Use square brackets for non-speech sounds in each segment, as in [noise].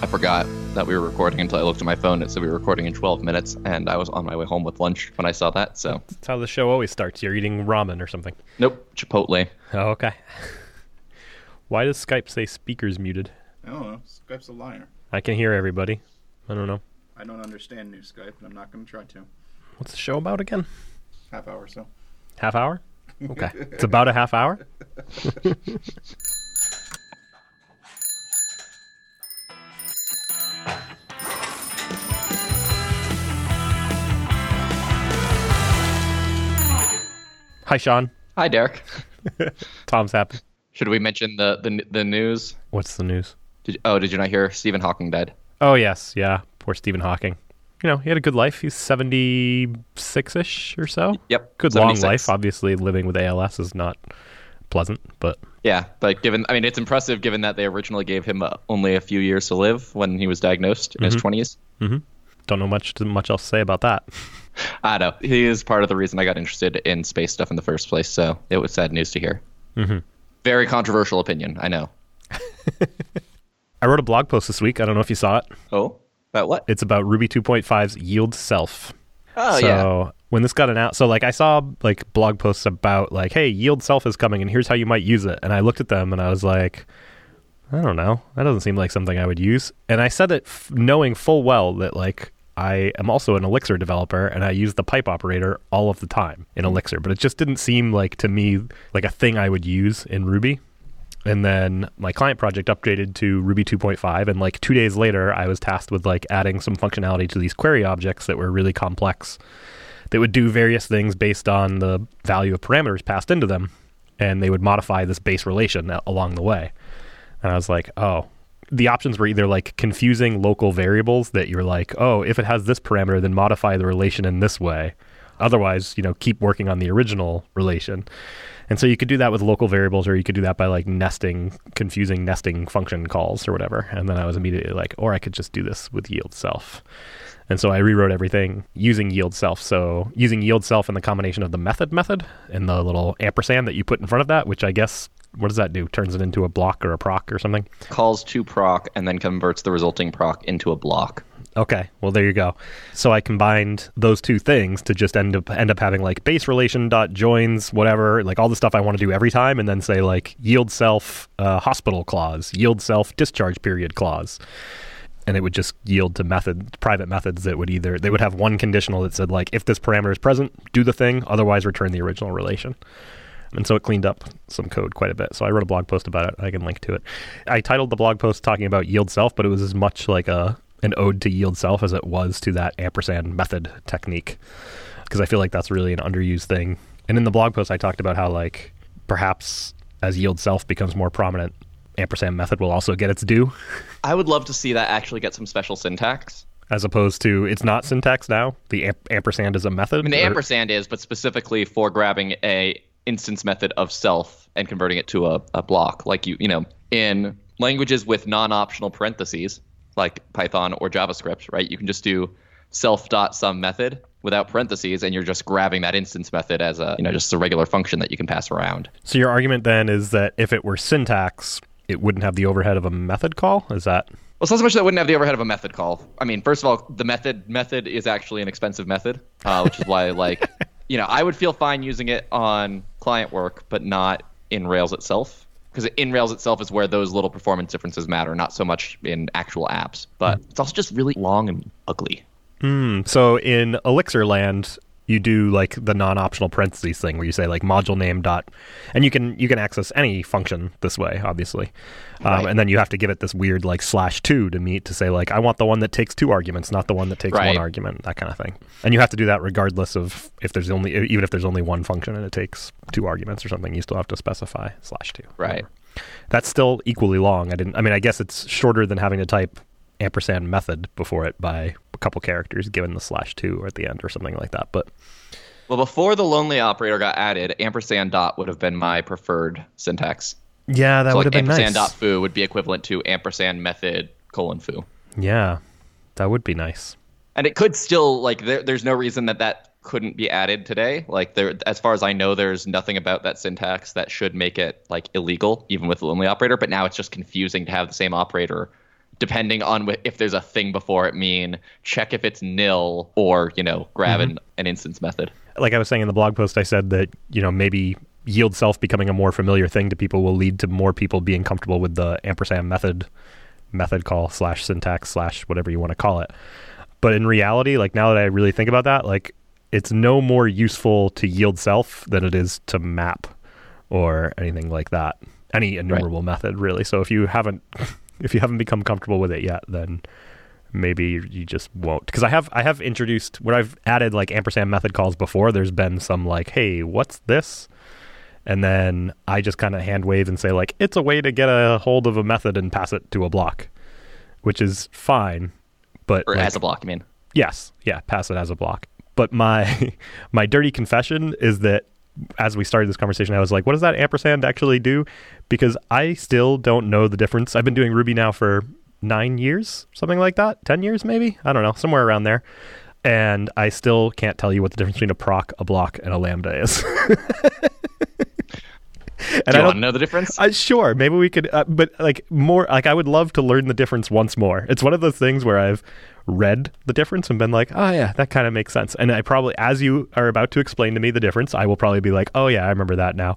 I forgot that we were recording until I looked at my phone. It said we were recording in 12 minutes, and I was on my way home with lunch when I saw that. So, That's how the show always starts. You're eating ramen or something. nope, Chipotle. Oh, okay. [laughs] Why does Skype say speakers muted? I don't know. Skype's a liar. I can hear everybody. I don't know. I don't understand new Skype, and I'm not going to try to. What's the show about again? Half hour or so. Half hour? [laughs] Okay. it's about a half hour? [laughs] Hi, Sean. Hi, Derek. [laughs] Tom's happy. Should we mention the the, the news? What's the news? Did oh, did you not hear Stephen Hawking died? Oh, yes. Yeah. Poor Stephen Hawking. You know, he had a good life. He's 76 ish or so. Yep, Good long life. Obviously, living with ALS is not pleasant, but Yeah, Like given, I mean, it's impressive given that they originally gave him uh, only a few years to live when he was diagnosed in his 20s. Mm-hmm. don't know much much else to say about that. [laughs] I know. He is part of the reason I got interested in space stuff in the first place, so it was sad news to hear. Mm-hmm. Very controversial opinion, I know. [laughs] I wrote a blog post this week. I don't know if you saw it. Oh? About what? It's about Ruby 2.5's yield self. Oh, yeah. so yeah. when this got announced, so like I saw like blog posts about like, hey, yield self is coming and here's how you might use it. And I looked at them and I was like, I don't know. That doesn't seem like something I would use. And I said it f- knowing full well that like I am also an Elixir developer and I use the pipe operator all of the time in hmm. Elixir, but it just didn't seem like to me like a thing I would use in Ruby. And then my client project updated to Ruby 2.5 and like 2 days later I was tasked with like adding some functionality to these query objects that were really complex that would do various things based on the value of parameters passed into them and they would modify this base relation along the way. And I was like, "Oh, the options were either like confusing local variables that you're like, "Oh, if it has this parameter then modify the relation in this way." Otherwise, you know, keep working on the original relation. And so you could do that with local variables, or you could do that by like nesting, confusing nesting function calls or whatever. And then I was immediately like, or I could just do this with yield self. And so I rewrote everything using yield self. So using yield self in the combination of the method method and the little ampersand that you put in front of that, which I guess what does that do? Turns it into a block or a proc or something. Calls to proc and then converts the resulting proc into a block. Okay, well there you go. So I combined those two things to just end up end up having like base relation dot joins whatever like all the stuff I want to do every time, and then say like yield self uh, hospital clause, yield self discharge period clause, and it would just yield to method private methods that would either they would have one conditional that said like if this parameter is present, do the thing, otherwise return the original relation. And so it cleaned up some code quite a bit. So I wrote a blog post about it. I can link to it. I titled the blog post talking about yield self, but it was as much like a an ode to yield self as it was to that ampersand method technique. Because I feel like that's really an underused thing. And in the blog post I talked about how like perhaps as yield self becomes more prominent, ampersand method will also get its due. I would love to see that actually get some special syntax. As opposed to it's not syntax now. The amp- ampersand is a method. I mean, the or- ampersand is, but specifically for grabbing a instance method of self and converting it to a, a block. Like you, you know, in languages with non-optional parentheses, like Python or JavaScript, right? You can just do self dot some method without parentheses, and you're just grabbing that instance method as a, you know, just a regular function that you can pass around. So your argument then is that if it were syntax, it wouldn't have the overhead of a method call. Is that Well, it's not so much that it wouldn't have the overhead of a method call. I mean, first of all, the method method is actually an expensive method, uh, which is why, like, [laughs] you know, I would feel fine using it on client work, but not in Rails itself. Because in Rails itself is where those little performance differences matter, not so much in actual apps. But it's also just really long and ugly. Hmm, so in Elixir land? You do like the non-optional parentheses thing, where you say like module name dot, and you can you can access any function this way, obviously, um, Right. and then you have to give it this weird like slash two to meet to say like I want the one that takes two arguments, not the one that takes Right. one argument, that kind of thing. And you have to do that regardless of if there's only even if there's only one function and it takes two arguments or something, you still have to specify slash two. Right. That's still equally long. I didn't. I mean, I guess it's shorter than having to type ampersand method before it by a couple characters, given the slash two or at the end or something like that. But Well, before the lonely operator got added, ampersand dot would have been my preferred syntax. yeah, that so would like have been ampersand nice. dot foo would be equivalent to ampersand method colon foo. Yeah, that would be nice. and it could still like there, there's no reason that that couldn't be added today like there as far as i know there's nothing about that syntax that should make it like illegal even with the lonely operator but now it's just confusing to have the same operator depending on if there's a thing before it mean check if it's nil or you know grab mm-hmm. an, an instance method like I was saying in the blog post, I said that you know maybe yield self becoming a more familiar thing to people will lead to more people being comfortable with the ampersand method, method call slash syntax slash whatever you want to call it. But in reality, like now that I really think about that, like it's no more useful to yield self than it is to map or anything like that. Any enumerable method really. So if you haven't [laughs] if you haven't become comfortable with it yet, then maybe you just won't. Because i have i have introduced when i've added like ampersand method calls before there's been some like hey what's this? And then i just kind of hand wave and say like it's a way to get a hold of a method and pass it to a block which is fine but or like, as a block you mean? Yes. Yeah pass it as a block. But my [laughs] my dirty confession is that as we started this conversation i was like what does that ampersand actually do because i still don't know the difference i've been doing ruby now for nine years, something like that, 10 years maybe? I don't know, somewhere around there. And I still can't tell you what the difference between a proc, a block, and a lambda is. [laughs] and Do you I don't know the difference. Uh, sure, maybe we could, uh, but like more, like I would love to learn the difference once more. It's one of those things where I've read the difference and been like, oh yeah, that kind of makes sense. And I probably, as you are about to explain to me the difference, I will probably be like, oh yeah, I remember that now.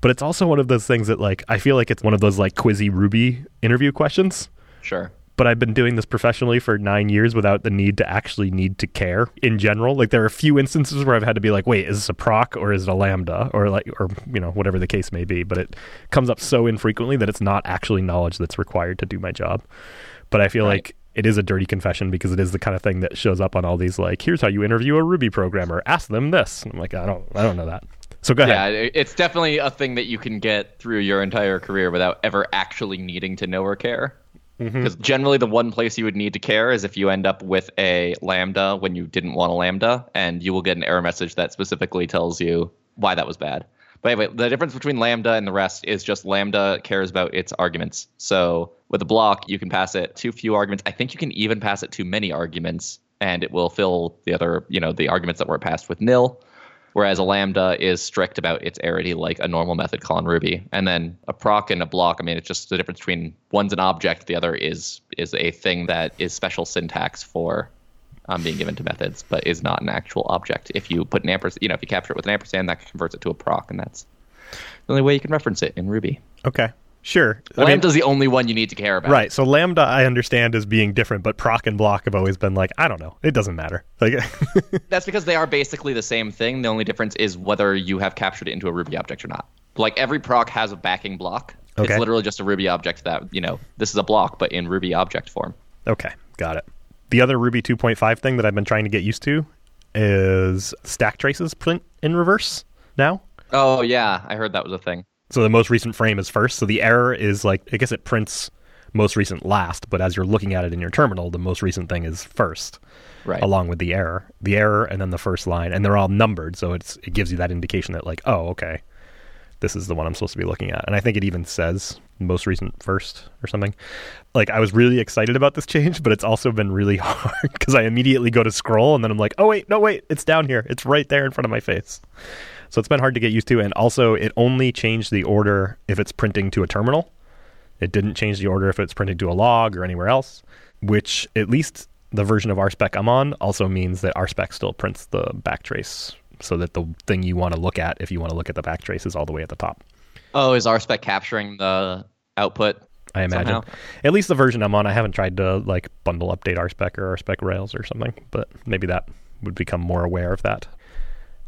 But it's also one of those things that like I feel like it's one of those like quizzy Ruby interview questions. Sure but I've been doing this professionally for nine years without the need to actually need to care in general. Like there are a few instances where I've had to be like, wait, is this a proc or is it a lambda or like or you know whatever the case may be. But it comes up so infrequently that it's not actually knowledge that's required to do my job. But I feel right. like it is a dirty confession because it is the kind of thing that shows up on all these like, here's how you interview a Ruby programmer. Ask them this. And I'm like, I don't, I don't know that. So go ahead. Yeah, it's definitely a thing that you can get through your entire career without ever actually needing to know or care. Because mm-hmm. generally, the one place you would need to care is if you end up with a lambda when you didn't want a lambda, and you will get an error message that specifically tells you why that was bad. But anyway, the difference between lambda and the rest is just lambda cares about its arguments. So with a block, you can pass it too few arguments. I think you can even pass it too many arguments, and it will fill the other, you know, the arguments that were passed with nil whereas a lambda is strict about its arity like a normal method call in Ruby. And then a proc and a block, I mean, it's just the difference between one's an object, the other is is a thing that is special syntax for um, being given to methods, but is not an actual object. If you put an ampersand, you know, if you capture it with an ampersand, that converts it to a proc, and that's the only way you can reference it in Ruby. Okay. Sure. Lambda is the only one you need to care about. Right. So lambda I understand as being different, but proc and block have always been like, I don't know. It doesn't matter. Like [laughs] That's because they are basically the same thing. The only difference is whether you have captured it into a Ruby object or not. Like every proc has a backing block. Okay. It's literally just a Ruby object that, you know, this is a block but in Ruby object form. Okay. Got it. The other Ruby 2.5 thing that I've been trying to get used to is stack traces print in reverse now. Oh yeah, I heard that was a thing. So the most recent frame is first. So the error is like, I guess it prints most recent last, but as you're looking at it in your terminal, the most recent thing is first, right? Along with the error, the error, and then the first line, and they're all numbered, so it's it gives you that indication that like, oh, okay, this is the one I'm supposed to be looking at. And I think it even says most recent first or something. Like I was really excited about this [laughs] change, but it's also been really [laughs] hard because I immediately go to scroll and then I'm like, oh wait, no wait, it's down here, it's right there in front of my face. So it's been hard to get used to. And also, it only changed the order if it's printing to a terminal. It didn't change the order if it's printing to a log or anywhere else, which at least the version of RSpec I'm on also means that RSpec still prints the backtrace so that the thing you want to look at if you want to look at the backtrace is all the way at the top. Oh, is RSpec capturing the output? I imagine. Somehow? At least the version I'm on, I haven't tried to like bundle update RSpec or RSpec Rails or something, but maybe that would become more aware of that.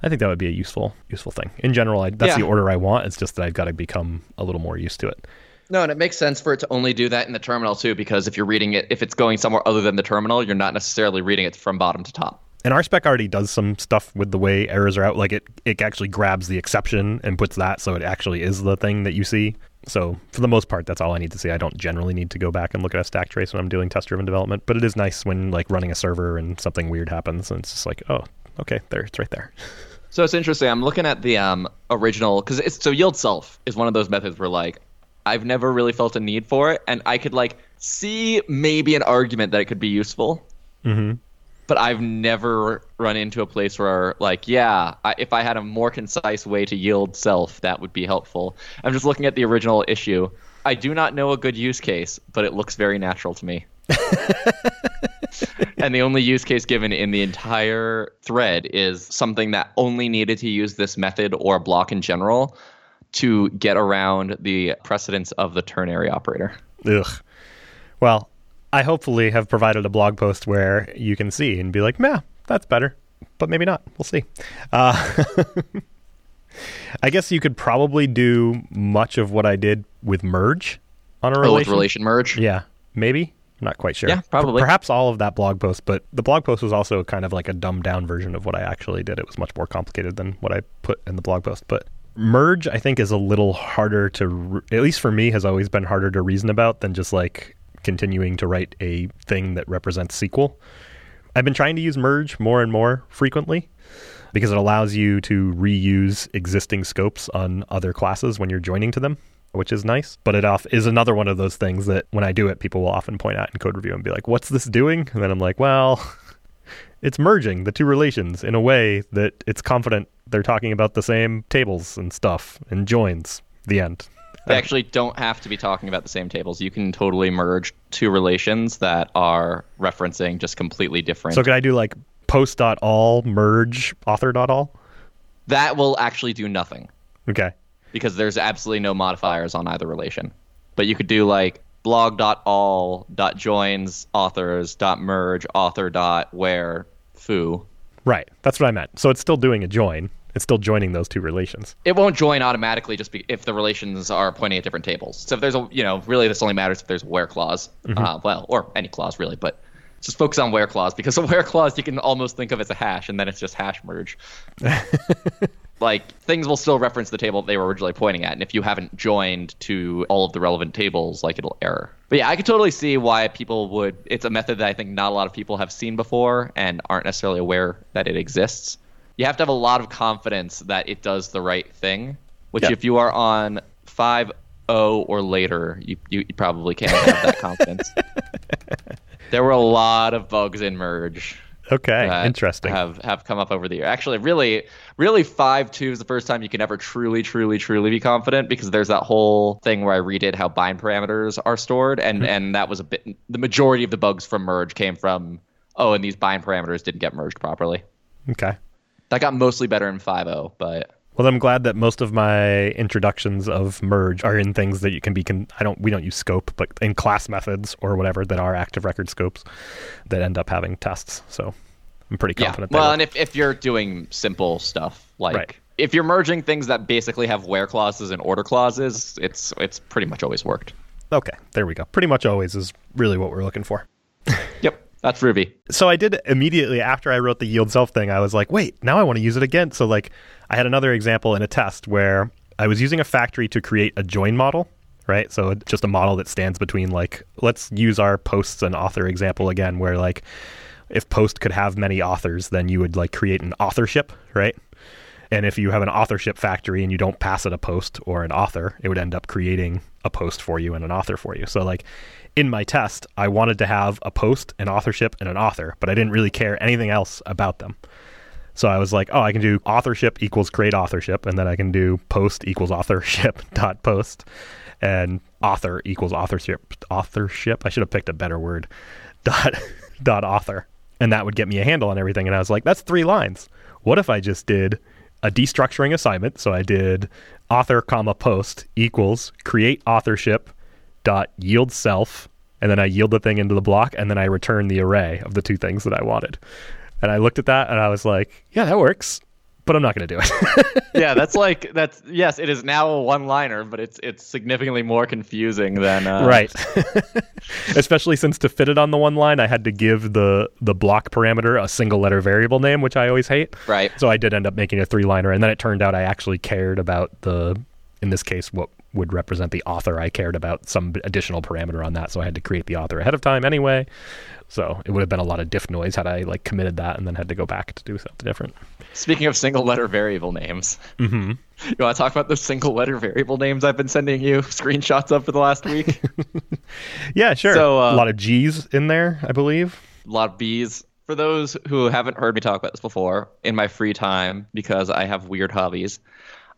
I think that would be a useful useful thing. In general, I, that's yeah. the order I want. It's just that I've got to become a little more used to it. No, and it makes sense for it to only do that in the terminal too, because if you're reading it, if it's going somewhere other than the terminal, you're not necessarily reading it from bottom to top. And RSpec already does some stuff with the way errors are out. Like it, it actually grabs the exception and puts that so it actually is the thing that you see. So for the most part, that's all I need to see. I don't generally need to go back and look at a stack trace when I'm doing test-driven development, but it is nice when like running a server and something weird happens, and it's just like, oh, okay, there, it's right there. [laughs] So it's interesting. I'm looking at the um, original because it's so yield self is one of those methods where like I've never really felt a need for it, and I could like see maybe an argument that it could be useful. Mm-hmm. But I've never run into a place where like, yeah, I, if I had a more concise way to yield self, that would be helpful. I'm just looking at the original issue. I do not know a good use case, but it looks very natural to me. [laughs] [laughs] and the only use case given in the entire thread is something that only needed to use this method or block in general to get around the precedence of the ternary operator. Ugh. Well, I hopefully have provided a blog post where you can see and be like, "Yeah, that's better," but maybe not. We'll see. Uh, [laughs] I guess you could probably do much of what I did with merge on a Oh, relation. with relation merge? Yeah, maybe. I'm not quite sure. Yeah, probably. P- perhaps all of that blog post, but the blog post was also kind of like a dumbed down version of what I actually did. It was much more complicated than what I put in the blog post. But merge, I think, is a little harder to, re- at least for me, has always been harder to reason about than just like continuing to write a thing that represents SQL. I've been trying to use merge more and more frequently because it allows you to reuse existing scopes on other classes when you're joining to them, which is nice. But it off is another one of those things that when I do it, people will often point out in code review and be like, "What's this doing?" And then I'm like, "Well, [laughs] it's merging the two relations in a way that it's confident they're talking about the same tables and stuff and joins." The end. They actually don't have to be talking about the same tables. You can totally merge two relations that are referencing just completely different. So could I do like post.all merge author.all? that will actually do nothing Okay. Because there's absolutely no modifiers on either relation. But you could do like blog.all.joins authors.merge author.where foo. Right. That's what I meant. So it's still doing a join. It's still joining those two relations. It won't join automatically just be, if the relations are pointing at different tables. So if there's a, you know, really this only matters if there's a where clause. Uh, well, or any clause really, but just focus on where clause because [laughs] a where clause you can almost think of as a hash and then it's just hash merge. [laughs] like things will still reference the table they were originally pointing at, and if you haven't joined to all of the relevant tables, like it'll error. But yeah, I could totally see why people would. It's a method that I think not a lot of people have seen before and aren't necessarily aware that it exists. You have to have a lot of confidence that it does the right thing, which Yeah. if you are on 5 0 or later, you, you you probably can't have that [laughs] confidence. There were a lot of bugs in merge Okay. that Interesting. have have come up over the year. Actually, really, really five two is the first time you can ever truly, truly, truly be confident because there's that whole thing where I redid how bind parameters are stored, and Mm-hmm. and that was a bit. The majority of the bugs from merge came from oh, and these bind parameters didn't get merged properly. okay. That got mostly better in 5.0, but Well, I'm glad that most of my introductions of merge are in things that you can be. Con- I don't. We don't use scope, but in class methods or whatever that are active record scopes that end up having tests. So I'm pretty confident. yeah. Well, and if if you're doing simple stuff like. Right. If you're merging things that basically have where clauses and order clauses, it's it's pretty much always worked. okay, there we go. Pretty much always is really what we're looking for. [laughs] Yep, that's Ruby. so I did immediately after I wrote the yield self thing. I was like, wait, now I want to use it again. So like, I had another example in a test where I was using a factory to create a join model, right? So just a model that stands between like, let's use our posts and author example again, where like, if post could have many authors, then you would like create an authorship, right? And if you have an authorship factory and you don't pass it a post or an author, it would end up creating a post for you and an author for you. So like in my test, I wanted to have a post, an authorship, and an author, but I didn't really care anything else about them. So I was like, oh, I can do authorship equals create authorship, and then I can do post equals authorship [laughs] dot post, and author equals authorship authorship. I should have picked a better word. [laughs] Dot dot author, and that would get me a handle on everything. And I was like, that's three lines. What if I just did a destructuring assignment? So I did author comma post equals create authorship dot yield self and then I yield the thing into the block and then I return the array of the two things that I wanted. And I looked at that and I was like, yeah, that works, but I'm not going to do it. [laughs] yeah, that's like that's yes, it is now a one-liner, but it's it's significantly more confusing than uh, right. [laughs] Especially since to fit it on the one line, I had to give the the block parameter a single letter variable name, which I always hate. Right. So I did end up making a three liner and then it turned out I actually cared about the in this case what would represent the author. I cared about some additional parameter on that, so I had to create the author ahead of time anyway. So it would have been a lot of diff noise had I like committed that and then had to go back to do something different. Speaking of single-letter variable names, Mm-hmm. [laughs] you want to talk about those single-letter variable names I've been sending you screenshots of for the last week? [laughs] Yeah, sure. So, uh, a lot of G's in there, I believe. a lot of B's. For those who haven't heard me talk about this before, in my free time, because I have weird hobbies,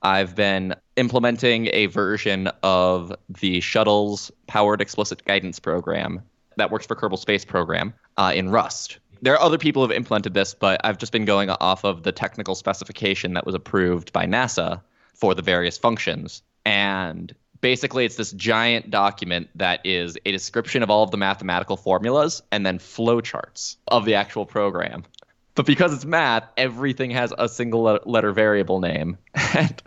I've been implementing a version of the shuttle's powered explicit guidance program that works for Kerbal Space Program uh, in Rust. There are other people who have implemented this, but I've just been going off of the technical specification that was approved by NASA for the various functions. And basically, it's this giant document that is a description of all of the mathematical formulas and then flowcharts of the actual program. But because it's math, everything has a single letter variable name. [laughs] And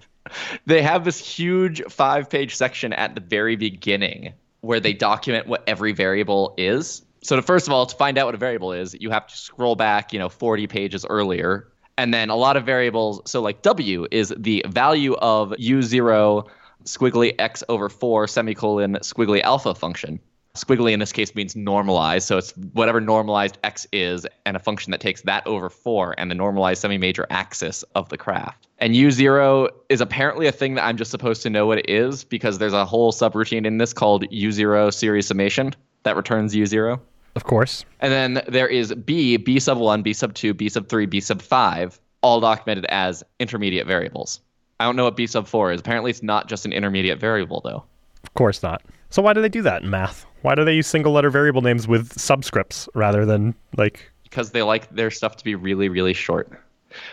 they have this huge five page section at the very beginning where they document what every variable is. So, to, first of all, to find out what a variable is, you have to scroll back, you know, 40 pages earlier. And then a lot of variables. So, like W is the value of U0 squiggly x over 4 semicolon squiggly alpha function. Squiggly in this case means normalized, so it's whatever normalized x is, and a function that takes that over 4 and the normalized semi-major axis of the craft. And U0 is apparently a thing that I'm just supposed to know what it is because there's a whole subroutine in this called U0 series summation that returns U0. Of course. And then there is B, B sub 1, B sub 2, B sub 3, B sub 5, all documented as intermediate variables. I don't know what B sub 4 is. Apparently, it's not just an intermediate variable, though. Of course not. So why do they do that in math? Why do they use single letter variable names with subscripts rather than like Because they like their stuff to be really, really short.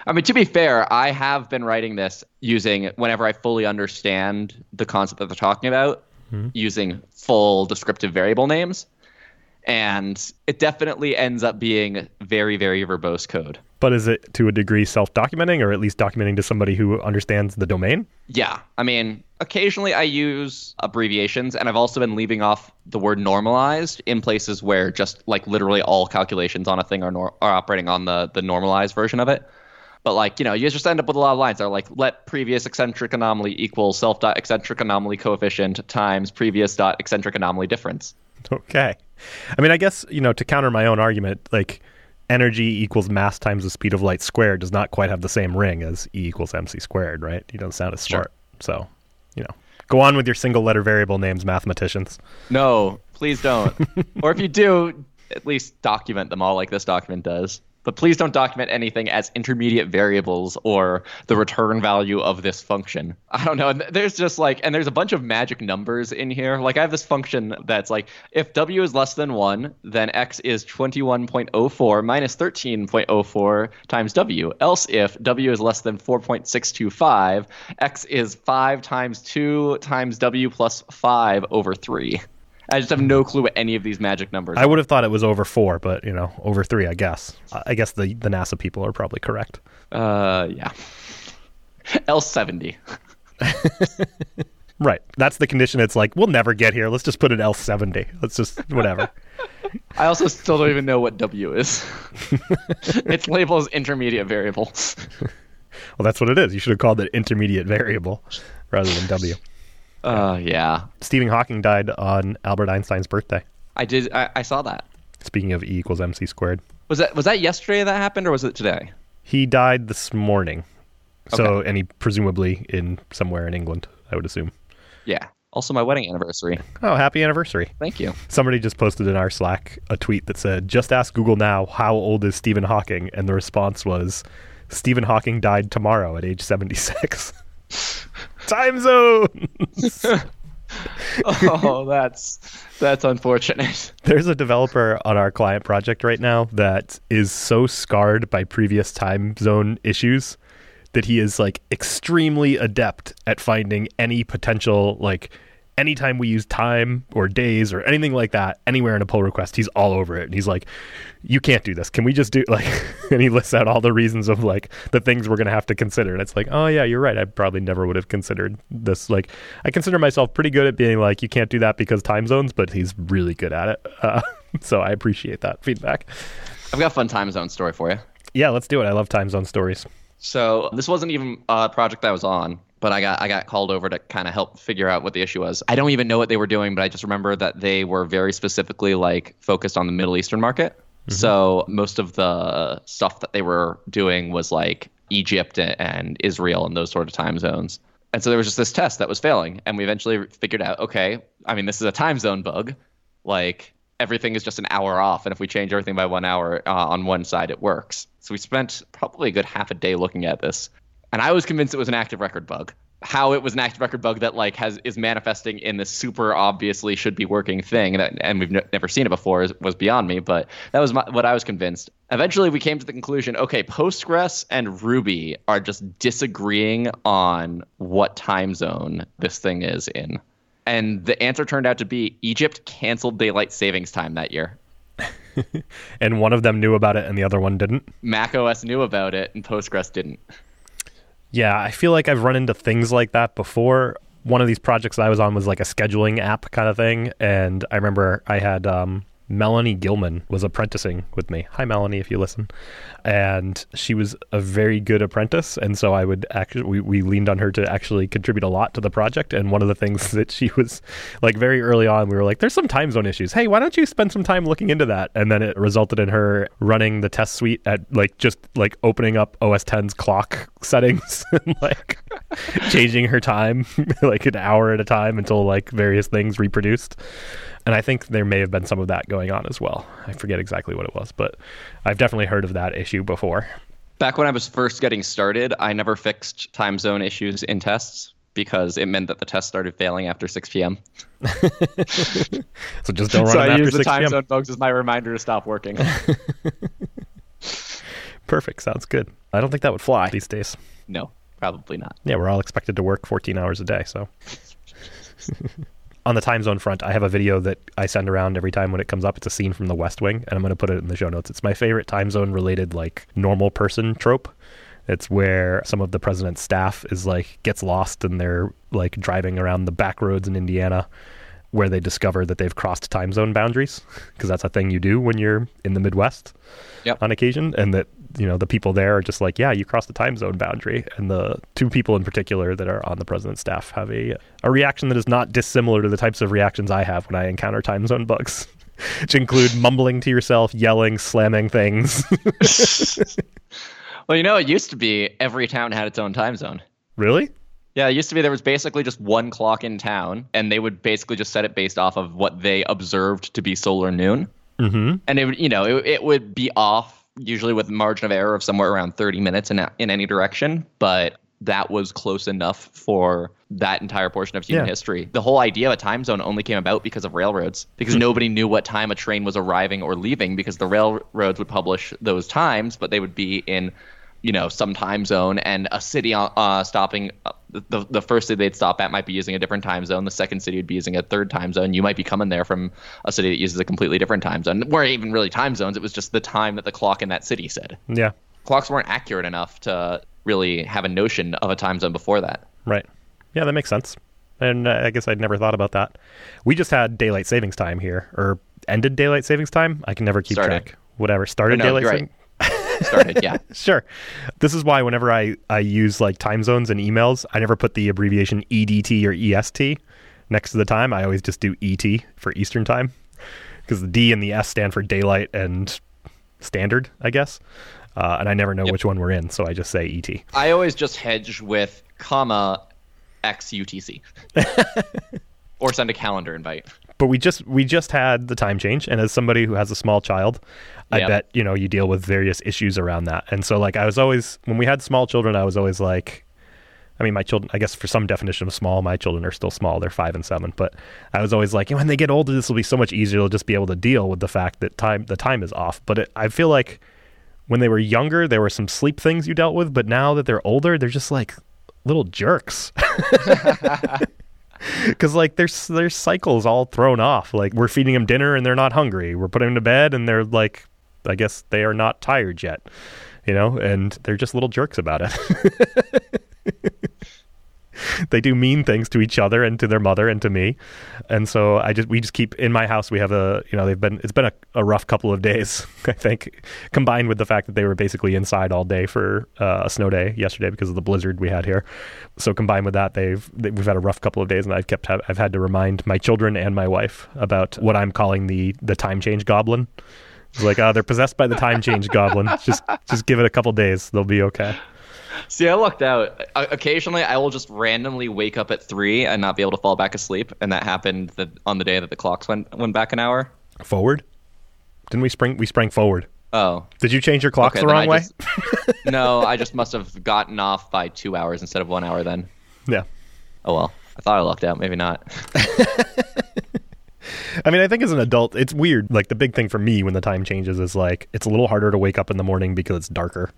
I mean, to be fair, I have been writing this using, whenever I fully understand the concept that they're talking about, hmm. using full descriptive variable names. And it definitely ends up being very, very verbose code. But is it to a degree self-documenting or at least documenting to somebody who understands the domain? Yeah, I mean, occasionally I use abbreviations, and I've also been leaving off the word normalized in places where just like literally all calculations on a thing are nor- are operating on the the normalized version of it. But like you know, you just end up with a lot of lines that are like let previous eccentric anomaly equal self dot eccentric anomaly coefficient times previous dot eccentric anomaly difference. Okay. I mean, I guess, you know, to counter my own argument, like energy equals mass times the speed of light squared does not quite have the same ring as E equals mc squared, right? You don't sound as Sure. smart. So, you know, go on with your single letter variable names, mathematicians. No, please don't. [laughs] or if you do, at least document them all like this document does. But please don't document anything as intermediate variables or the return value of this function. I don't know. There's just like, and there's a bunch of magic numbers in here. Like I have this function that's like, if w is less than 1, then x is 21.04 minus 13.04 times w. Else if w is less than 4.625, x is 5 times 2 times w plus 5 over 3. I just have no clue what any of these magic numbers I are. would have thought it was over four, but, you know, over three, I guess. I guess the, the NASA people are probably correct. Uh, yeah. L70. [laughs] Right. That's the condition. It's like, we'll never get here. Let's just put an L70. Let's just, whatever. [laughs] I also still don't even know what W is. [laughs] it's labeled as intermediate variable. well, that's what it is. You should have called it intermediate variable rather than W. Uh, yeah. Stephen Hawking died on Albert Einstein's birthday. I did. I, I saw that. Speaking of E equals mc squared, Was that was that yesterday that happened, or was it today? he died this morning. So, Okay. and he presumably in somewhere in England, I would assume. Yeah. Also, my wedding anniversary. Oh, happy anniversary! Thank you. Somebody just posted in our Slack a tweet that said, "Just ask Google now how old is Stephen Hawking," and the response was, "Stephen Hawking died tomorrow at age 76." [laughs] Time zone. [laughs] [laughs] oh, that's that's unfortunate. There's a developer on our client project right now that is so scarred by previous time zone issues that he is like extremely adept at finding any potential like anytime we use time or days or anything like that anywhere in a pull request he's all over it. And he's like you can't do this. Can we just do [laughs] like and he lists out all the reasons of like the things we're going to have to consider. And it's like oh yeah you're right. I probably never would have considered this. Like i consider myself pretty good at being like you can't do that because time zones but he's really good at it. [laughs] Uh, so i appreciate that feedback. I've got a fun time zone story for you. yeah let's do it. I love time zone stories. So this wasn't even a project I was on, but I got I got called over to kind of help figure out what the issue was. I don't even know what they were doing, but I just remember that they were very specifically like focused on the Middle Eastern market. So most of the stuff that they were doing was like Egypt and Israel and those sort of time zones. And so there was just this test that was failing, and we eventually figured out, okay, I mean this is a time zone bug, like everything is just an hour off, and if we change everything by one hour uh, on one side, it works. So we spent probably a good half a day looking at this, and I was convinced it was an active record bug. how it was an active record bug that like has is manifesting in this super obviously should be working thing that and we've n- never seen it before is, was beyond me but that was my, what i was convinced eventually we came to the conclusion okay postgres and ruby are just disagreeing on what time zone this thing is in and the answer turned out to be egypt canceled daylight savings time that year [laughs] and one of them knew about it and the other one didn't. Mac OS knew about it and Postgres didn't. Yeah, I feel like I've run into things like that before. One of these projects I was on was like a scheduling app kind of thing, and I remember I had um, Melanie Gilman was apprenticing with me. Hi, Melanie, if you listen. And she was a very good apprentice. And so I would actually, we, we leaned on her to actually contribute a lot to the project. And one of the things [laughs] that she was like very early on, we were like, there's some time zone issues. Hey, why don't you spend some time looking into that? And then it resulted in her running the test suite at like just like opening up OS 10's clock [laughs] settings [laughs] and like changing her time like an hour at a time until like various things reproduced. And I think there may have been some of that going on as well. I forget exactly what it was, but I've definitely heard of that issue before. Back when I was first getting started, I never fixed time zone issues in tests because it meant that the test started failing after 6 p.m. [laughs] so just don't run so it I after use the 6 time p.m. zone bugs as my reminder to stop working. [laughs] Perfect. Sounds good. I don't think that would fly these days. no, probably not. Yeah, we're all expected to work 14 hours a day, so. [laughs] On the time zone front, I have a video that I send around every time when it comes up. It's a scene from The West Wing, and I'm going to put it in the show notes. It's my favorite time zone related, like, normal person trope. It's where some of the president's staff is like gets lost and they're like driving around the back roads in Indiana where they discover that they've crossed time zone boundaries because that's a thing you do when you're in the Midwest Yep. on occasion and that you know the people there are just like yeah you crossed the time zone boundary and the two people in particular that are on the president's staff have a a reaction that is not dissimilar to the types of reactions I have when I encounter time zone bugs [laughs] which include mumbling to yourself yelling slamming things [laughs] Well, you know, it used to be every town had its own time zone. really Yeah, it used to be there was basically just one clock in town, and they would basically just set it based off of what they observed to be solar noon. mm-hmm And it would, you know, it, it would be off usually with margin of error of somewhere around 30 minutes in, in any direction, but that was close enough for that entire portion of human Yeah. history. The whole idea of a time zone only came about because of railroads, because nobody knew what time a train was arriving or leaving, because the railroads would publish those times, but they would be in, you know, some time zone, and a city uh, uh, stopping. The the first city they'd stop at might be using a different time zone. The second city would be using a third time zone. You might be coming there from a city that uses a completely different time zone. weren't even really time zones. It was just the time that the clock in that city said. yeah Clocks weren't accurate enough to really have a notion of a time zone before that. Right. Yeah, that makes sense. And I guess I'd never thought about that. We just had daylight savings time here, or ended daylight savings time. I can never keep Started. track. Whatever. Started no, daylight you're saving. Started, yeah. [laughs] Sure. This is why whenever I, I use like time zones and emails, I never put the abbreviation EDT or EST next to the time. I always just do ET for Eastern time because the D and the S stand for daylight and standard, I guess. Uh, and I never know Yep. which one we're in, so I just say ET. I always just hedge with comma X UTC. [laughs] or send a calendar invite. But we just we just had the time change. And as somebody who has a small child i Yeah. bet you know you deal with various issues around that. And so like i was always when we had small children i was always like i mean my children i guess for some definition of small my children are still small. They're five and seven. But i was always like when they get older this will be so much easier. They'll just be able to deal with the fact that time the time is off. But it, i feel like when they were younger there were some sleep things you dealt with. But now that they're older they're just like little jerks [laughs] [laughs] [laughs] because like there's there's cycles all thrown off. Like we're feeding them dinner and they're not hungry. We're putting them to bed and they're like, I guess they are not tired yet, you know, and they're just little jerks about it. [laughs] they do mean things to each other and to their mother and to me, and so I just we just keep in my house. We have a you know they've been it's been a, a rough couple of days [laughs] I think, combined with the fact that they were basically inside all day for uh, a snow day yesterday because of the blizzard we had here. So combined with that, they've they, we've had a rough couple of days, and I've kept ha- I've had to remind my children and my wife about what I'm calling the the time change goblin. It's like, uh, they're possessed by the time change goblin. Just just give it a couple days, they'll be okay. See, I lucked out. Occasionally, I will just randomly wake up at three and not be able to fall back asleep, and that happened the, on the day that the clocks went went back an hour. Forward? Didn't we spring? We sprang forward. Oh, Did you change your clocks okay. the wrong I way? just- [laughs] no, I just must have gotten off by two hours instead of one hour. Then Yeah. Oh well. I thought I lucked out. Maybe not. [laughs] I mean, I think as an adult, it's weird. Like the big thing for me when the time changes is like it's a little harder to wake up in the morning because it's darker.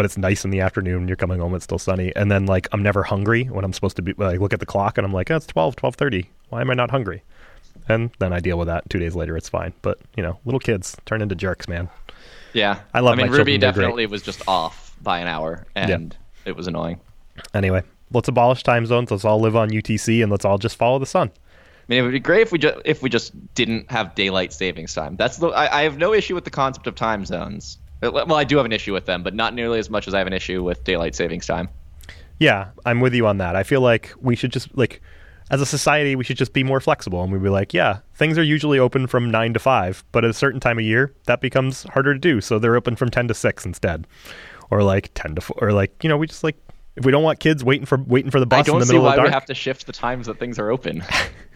But it's nice in the afternoon. You're coming home, it's still sunny. And then like I'm never hungry when I'm supposed to be like look at the clock and I'm like, oh, it's 12, 12:30. Why am I not hungry? And then I deal with that. 2 days later it's fine. But, you know, little kids turn into jerks, man. Yeah. I love I mean, Ruby children, they're great. definitely was just off by an hour, and it was annoying. Anyway, let's abolish time zones. Let's all live on UTC and let's all just follow the sun. I mean, it would be great if we just if we just didn't have daylight savings time. That's the I, I have no issue with the concept of time zones. Well, I do have an issue with them, but not nearly as much as I have an issue with daylight savings time. Yeah, I'm with you on that. I feel like we should just like as a society we should just be more flexible and we'd be like, yeah, things are usually open from 9 to 5, but at a certain time of year that becomes harder to do, so they're open from 10 to 6 instead. Or like 10 to 4 or like, you know, we just like if we don't want kids waiting for waiting for the bus in the don't the see middle why of the we have to shift the times that things are open. [laughs]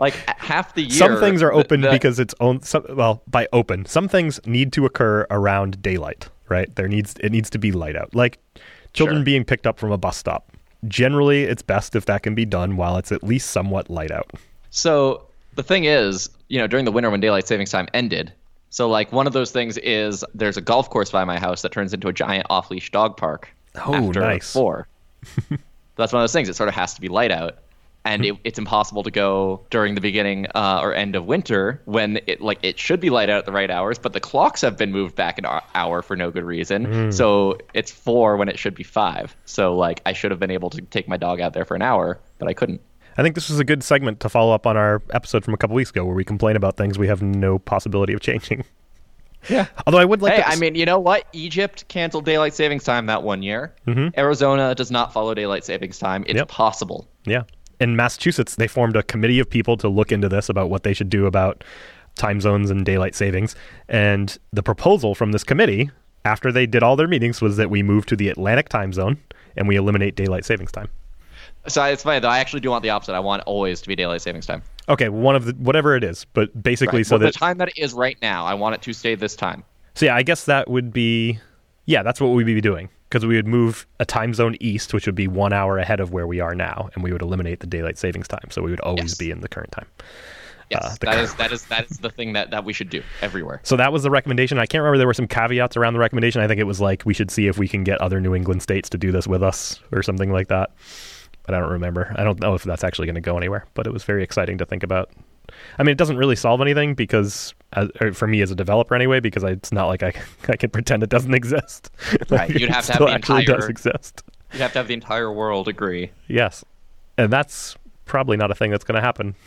like half the year, some things are open the- because it's own some, well by open some things need to occur around daylight right there needs it needs to be light out like children Sure. being picked up from a bus stop generally it's best if that can be done while it's at least somewhat light out So the thing is, you know, during the winter when daylight savings time ended, so like one of those things is there's a golf course by my house that turns into a giant off leash dog park. Oh, after nice. Four. [laughs] That's one of those things. It sort of has to be light out, and it, it's impossible to go during the beginning uh, or end of winter when it like it should be light out at the right hours, but the clocks have been moved back an hour for no good reason. So it's four when it should be five. So like I should have been able to take my dog out there for an hour, but I couldn't. i think this was a good segment to follow up on our episode from a couple weeks ago where we complain about things we have no possibility of changing Yeah. although i would like hey, to I mean, you know what? Egypt canceled daylight savings time that one year. Arizona does not follow daylight savings time. It's Yep. possible. Yeah. In Massachusetts, they formed a committee of people to look into this about what they should do about time zones and daylight savings. And the proposal from this committee, after they did all their meetings, was that we move to the Atlantic time zone and we eliminate daylight savings time. So it's funny though. I actually do want the opposite. I want always to be daylight savings time. Okay, one of the whatever it is, but basically Right. so Well, that the time that it is right now, I want it to stay this time. So yeah, I guess that would be yeah, that's what we'd be doing because we would move a time zone east, which would be one hour ahead of where we are now, and we would eliminate the daylight savings time, so we would always Yes. be in the current time. Yes, Uh, that is that is that is the thing that, that we should do everywhere. So that was the recommendation. I can't remember there were some caveats around the recommendation. I think it was like we should see if we can get other New England states to do this with us or something like that. But I don't remember. I don't know if that's actually going to go anywhere. But it was very exciting to think about. I mean, it doesn't really solve anything because, uh, or for me as a developer anyway, because I, it's not like I, [laughs] I can pretend it doesn't exist. [laughs] Right, you'd it have to have the actually does exist. You have to have the entire world agree. Yes, and that's probably not a thing that's going to happen. [laughs]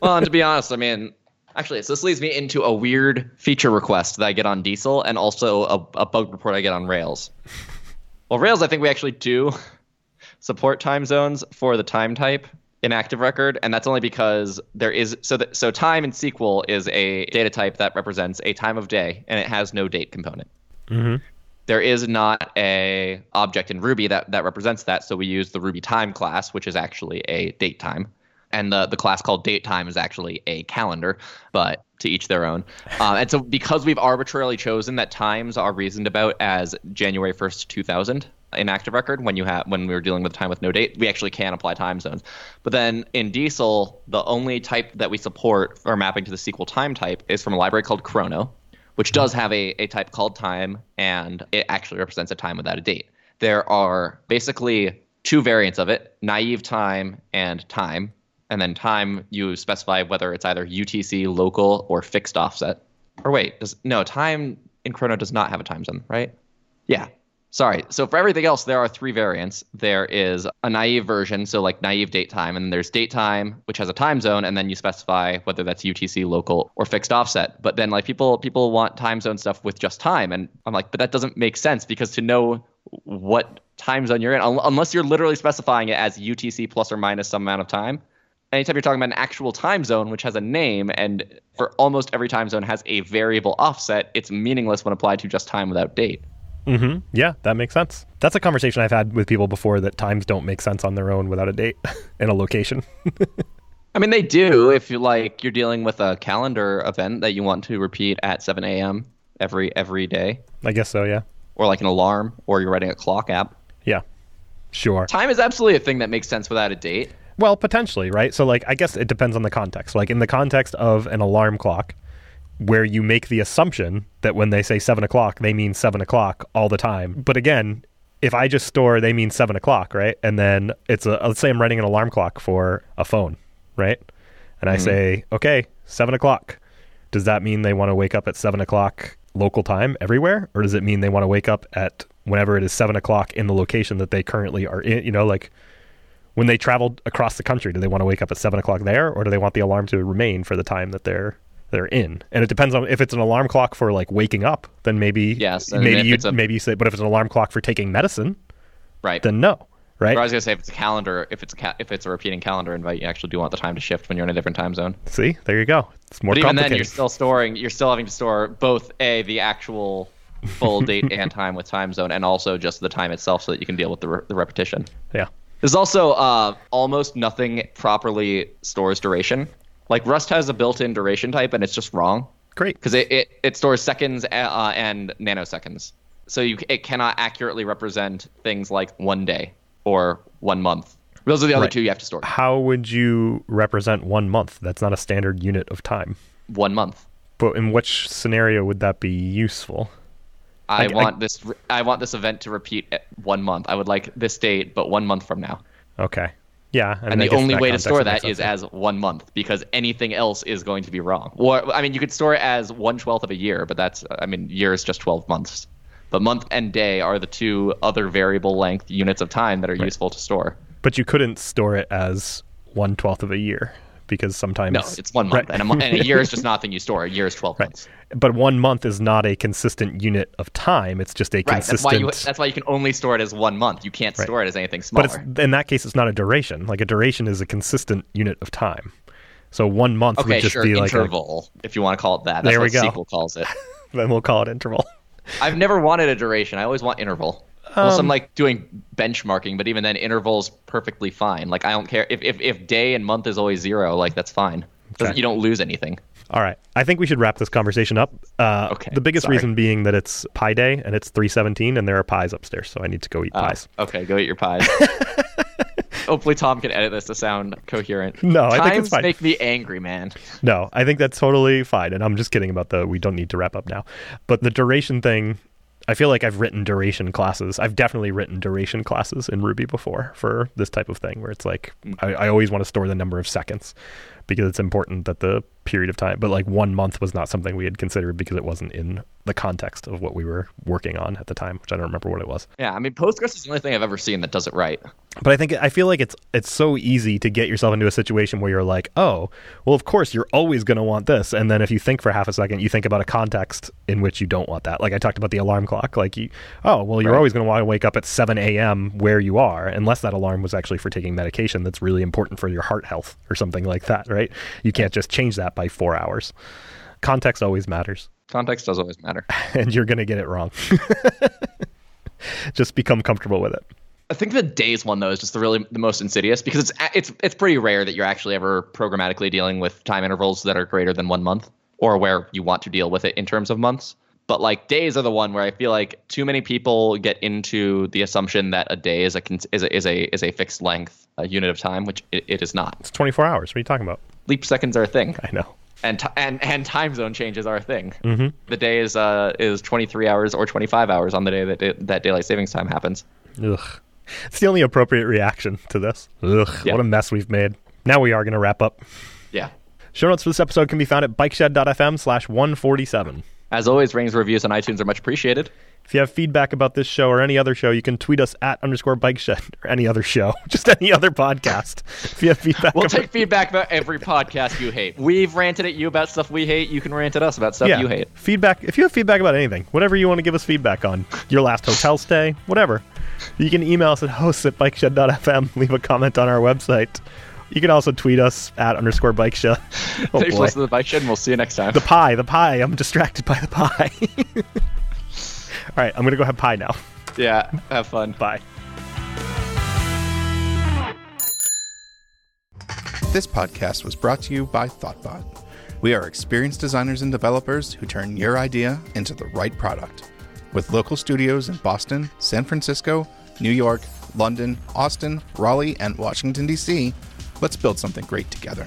Well, and to be honest, I mean, actually, so this leads me into a weird feature request that I get on Diesel, and also a, a bug report I get on Rails. Well, Rails, I think we actually do support time zones for the time type in Active Record, and that's only because there is so that so time in SQL is a data type that represents a time of day, and it has no date component. There is not a object in Ruby that, that represents that, so we use the Ruby time class, which is actually a date time. And the, the class called date time is actually a calendar, but to each their own. Um, [laughs] and so because we've arbitrarily chosen that times are reasoned about as January 1st, 2000 in Active Record, when you have when we were dealing with time with no date, we actually can apply time zones. But then in Diesel, the only type that we support for mapping to the SQL time type is from a library called Chrono, which does have a, a type called time, and it actually represents a time without a date. There are basically two variants of it naive time and time. And then time, you specify whether it's either UTC, local, or fixed offset. Or wait, does no time in Chrono does not have a time zone, right? Yeah. Sorry. So for everything else, there are three variants. There is a naive version, so like naive date time, and then there's date time, which has a time zone, and then you specify whether that's UTC, local, or fixed offset. But then like people people want time zone stuff with just time, and I'm like, but that doesn't make sense because to know what time zone you're in, un- unless you're literally specifying it as UTC plus or minus some amount of time. Anytime you're talking about an actual time zone, which has a name, and for almost every time zone has a variable offset, it's meaningless when applied to just time without date. Hmm Yeah, that makes sense. That's a conversation I've had with people before that times don't make sense on their own without a date [laughs] and a location. [laughs] I mean, they do if you like you're dealing with a calendar event that you want to repeat at 7 a.m. every every day, I guess so. Yeah. or like an alarm, or you're writing a clock app. Yeah. Sure. Time is absolutely a thing that makes sense without a date. Well, potentially, right? So, like, I guess it depends on the context. Like, in the context of an alarm clock, where you make the assumption that when they say seven o'clock, they mean seven o'clock all the time. But again, if I just store they mean seven o'clock, right? And then it's a, let's say I'm writing an alarm clock for a phone, right? And I mm-hmm. say, okay, seven o'clock. Does that mean they want to wake up at seven o'clock local time everywhere? Or does it mean they want to wake up at whenever it is seven o'clock in the location that they currently are in? You know, like when they traveled across the country, do they want to wake up at seven o'clock there, or do they want the alarm to remain for the time that they're they're in? And it depends on if it's an alarm clock for like waking up, then maybe Yes, maybe you a- maybe you say, but if it's an alarm clock for taking medicine, Right. then no, right? Or I was gonna say if it's a calendar, if it's a ca- if it's a repeating calendar invite, you actually do want the time to shift when you're in a different time zone. See, there you go. It's more But even then, you're still storing. You're still having to store both a the actual full [laughs] date and time with time zone, and also just the time itself, so that you can deal with the, re- the repetition. yeah, There's also uh, almost nothing properly stores duration. Like Rust has a built-in duration type, and it's just wrong great. because it, it, it stores seconds uh, and nanoseconds. So you it cannot accurately represent things like one day or one month. Those are the other Right. two you have to store. How would you represent one month? That's not a standard unit of time. One month. But in which scenario would that be useful? I, I- want this. I want this event to repeat at one month. I would like this date, but one month from now. Okay. Yeah, And I the only way to store that is as one month because anything else is going to be wrong. Or I mean, you could store it as one twelfth of a year, but that's I mean, year is just twelve months. But month and day are the two other variable length units of time that are useful to store. But you couldn't store it as one twelfth of a year because sometimes No, it's one month, Right. and, a, and a year is just nothing you store. A year is twelve Right. months. But one month is not a consistent unit of time. It's just a Right. consistent. That's why you. That's why you can only store it as one month. You can't store it as anything smaller. but it's, in that case, it's not a duration. Like a duration is a consistent unit of time. So one month okay, would just sure. be like a, interval, if you want to call it that. That's There we what go. SQL calls it. [laughs] then we'll call it interval. I've never wanted a duration. I always want interval. Unless Um, I'm like doing benchmarking, but even then, interval's perfectly fine. Like I don't care if if, if day and month is always zero. Like that's fine. Okay. You don't lose anything. All right. I think we should wrap this conversation up. Uh, Okay, The biggest sorry. reason being that it's Pi Day and it's 317 and there are pies upstairs, so I need to go eat Oh, pies. okay, go eat your pies. [laughs] Hopefully, Tom can edit this to sound coherent. No, I think it's Times fine. make me angry, man. No, I think that's totally fine. And I'm just kidding about the we don't need to wrap up now. But the duration thing, I feel like I've written duration classes. I've definitely written duration classes in Ruby before for this type of thing where it's like hmm. I, I always want to store the number of seconds because it's important that the period of time, but like one month was not something we had considered because it wasn't in the context of what we were working on at the time, which I don't remember what it was. Yeah, I mean, Postgres is the only thing I've ever seen that does it right. But I think I feel like it's it's so easy to get yourself into a situation where you're like, oh, well, of course you're always going to want this, and then if you think for half a second, you think about a context in which you don't want that. Like I talked about the alarm clock. Like, you, oh, well, you're Right. always going to want to wake up at 7 a.m. where you are, unless that alarm was actually for taking medication that's really important for your heart health or something like that, right? You can't just change that by four hours. Context always matters, Context does always matter. [laughs] and you're going to get it wrong. [laughs] just become comfortable with it. I think the days one though is just the really the most insidious because it's it's it's pretty rare that you're actually ever programmatically dealing with time intervals that are greater than one month or where you want to deal with it in terms of months. But like days are the one where I feel like too many people get into the assumption that a day is a is a is a, is a fixed length a unit of time, which it, it is not. It's 24 hours. What are you talking about? Leap seconds are a thing, I know. and t- and and time zone changes are a thing. Mm-hmm. The day is uh is 23 hours or 25 hours on the day that it, that daylight savings time happens. Ugh. It's the only appropriate reaction to this. Ugh, Yeah. what a mess we've made. Now we are going to wrap up. Yeah. Show notes for this episode can be found at bikeshed.fm slash 147. As always, ratings reviews on iTunes are much appreciated. If you have feedback about this show or any other show, you can tweet us at underscore bikeshed [laughs] or any other show, [laughs] just any other podcast. If you have feedback, We'll take feedback about every podcast you hate. We've ranted at you about stuff we hate. You can rant at us about stuff yeah, you hate. feedback. If you have feedback about anything, whatever you want to give us feedback on, your last hotel stay, whatever, you can email us at hosts at bikeshed.fm. [laughs] Leave a comment on our website. You can also tweet us at underscore bikeshed. Oh Thanks for listening to the bike shed, and we'll see you next time. The pie, the pie. I'm distracted by the pie. All right, I'm gonna go have pie now. yeah, have fun. Bye. This podcast was brought to you by Thoughtbot. We are experienced designers and developers who turn your idea into the right product. With local studios in Boston, San Francisco, New York, London, Austin, Raleigh, and Washington, D.C., let's build something great together.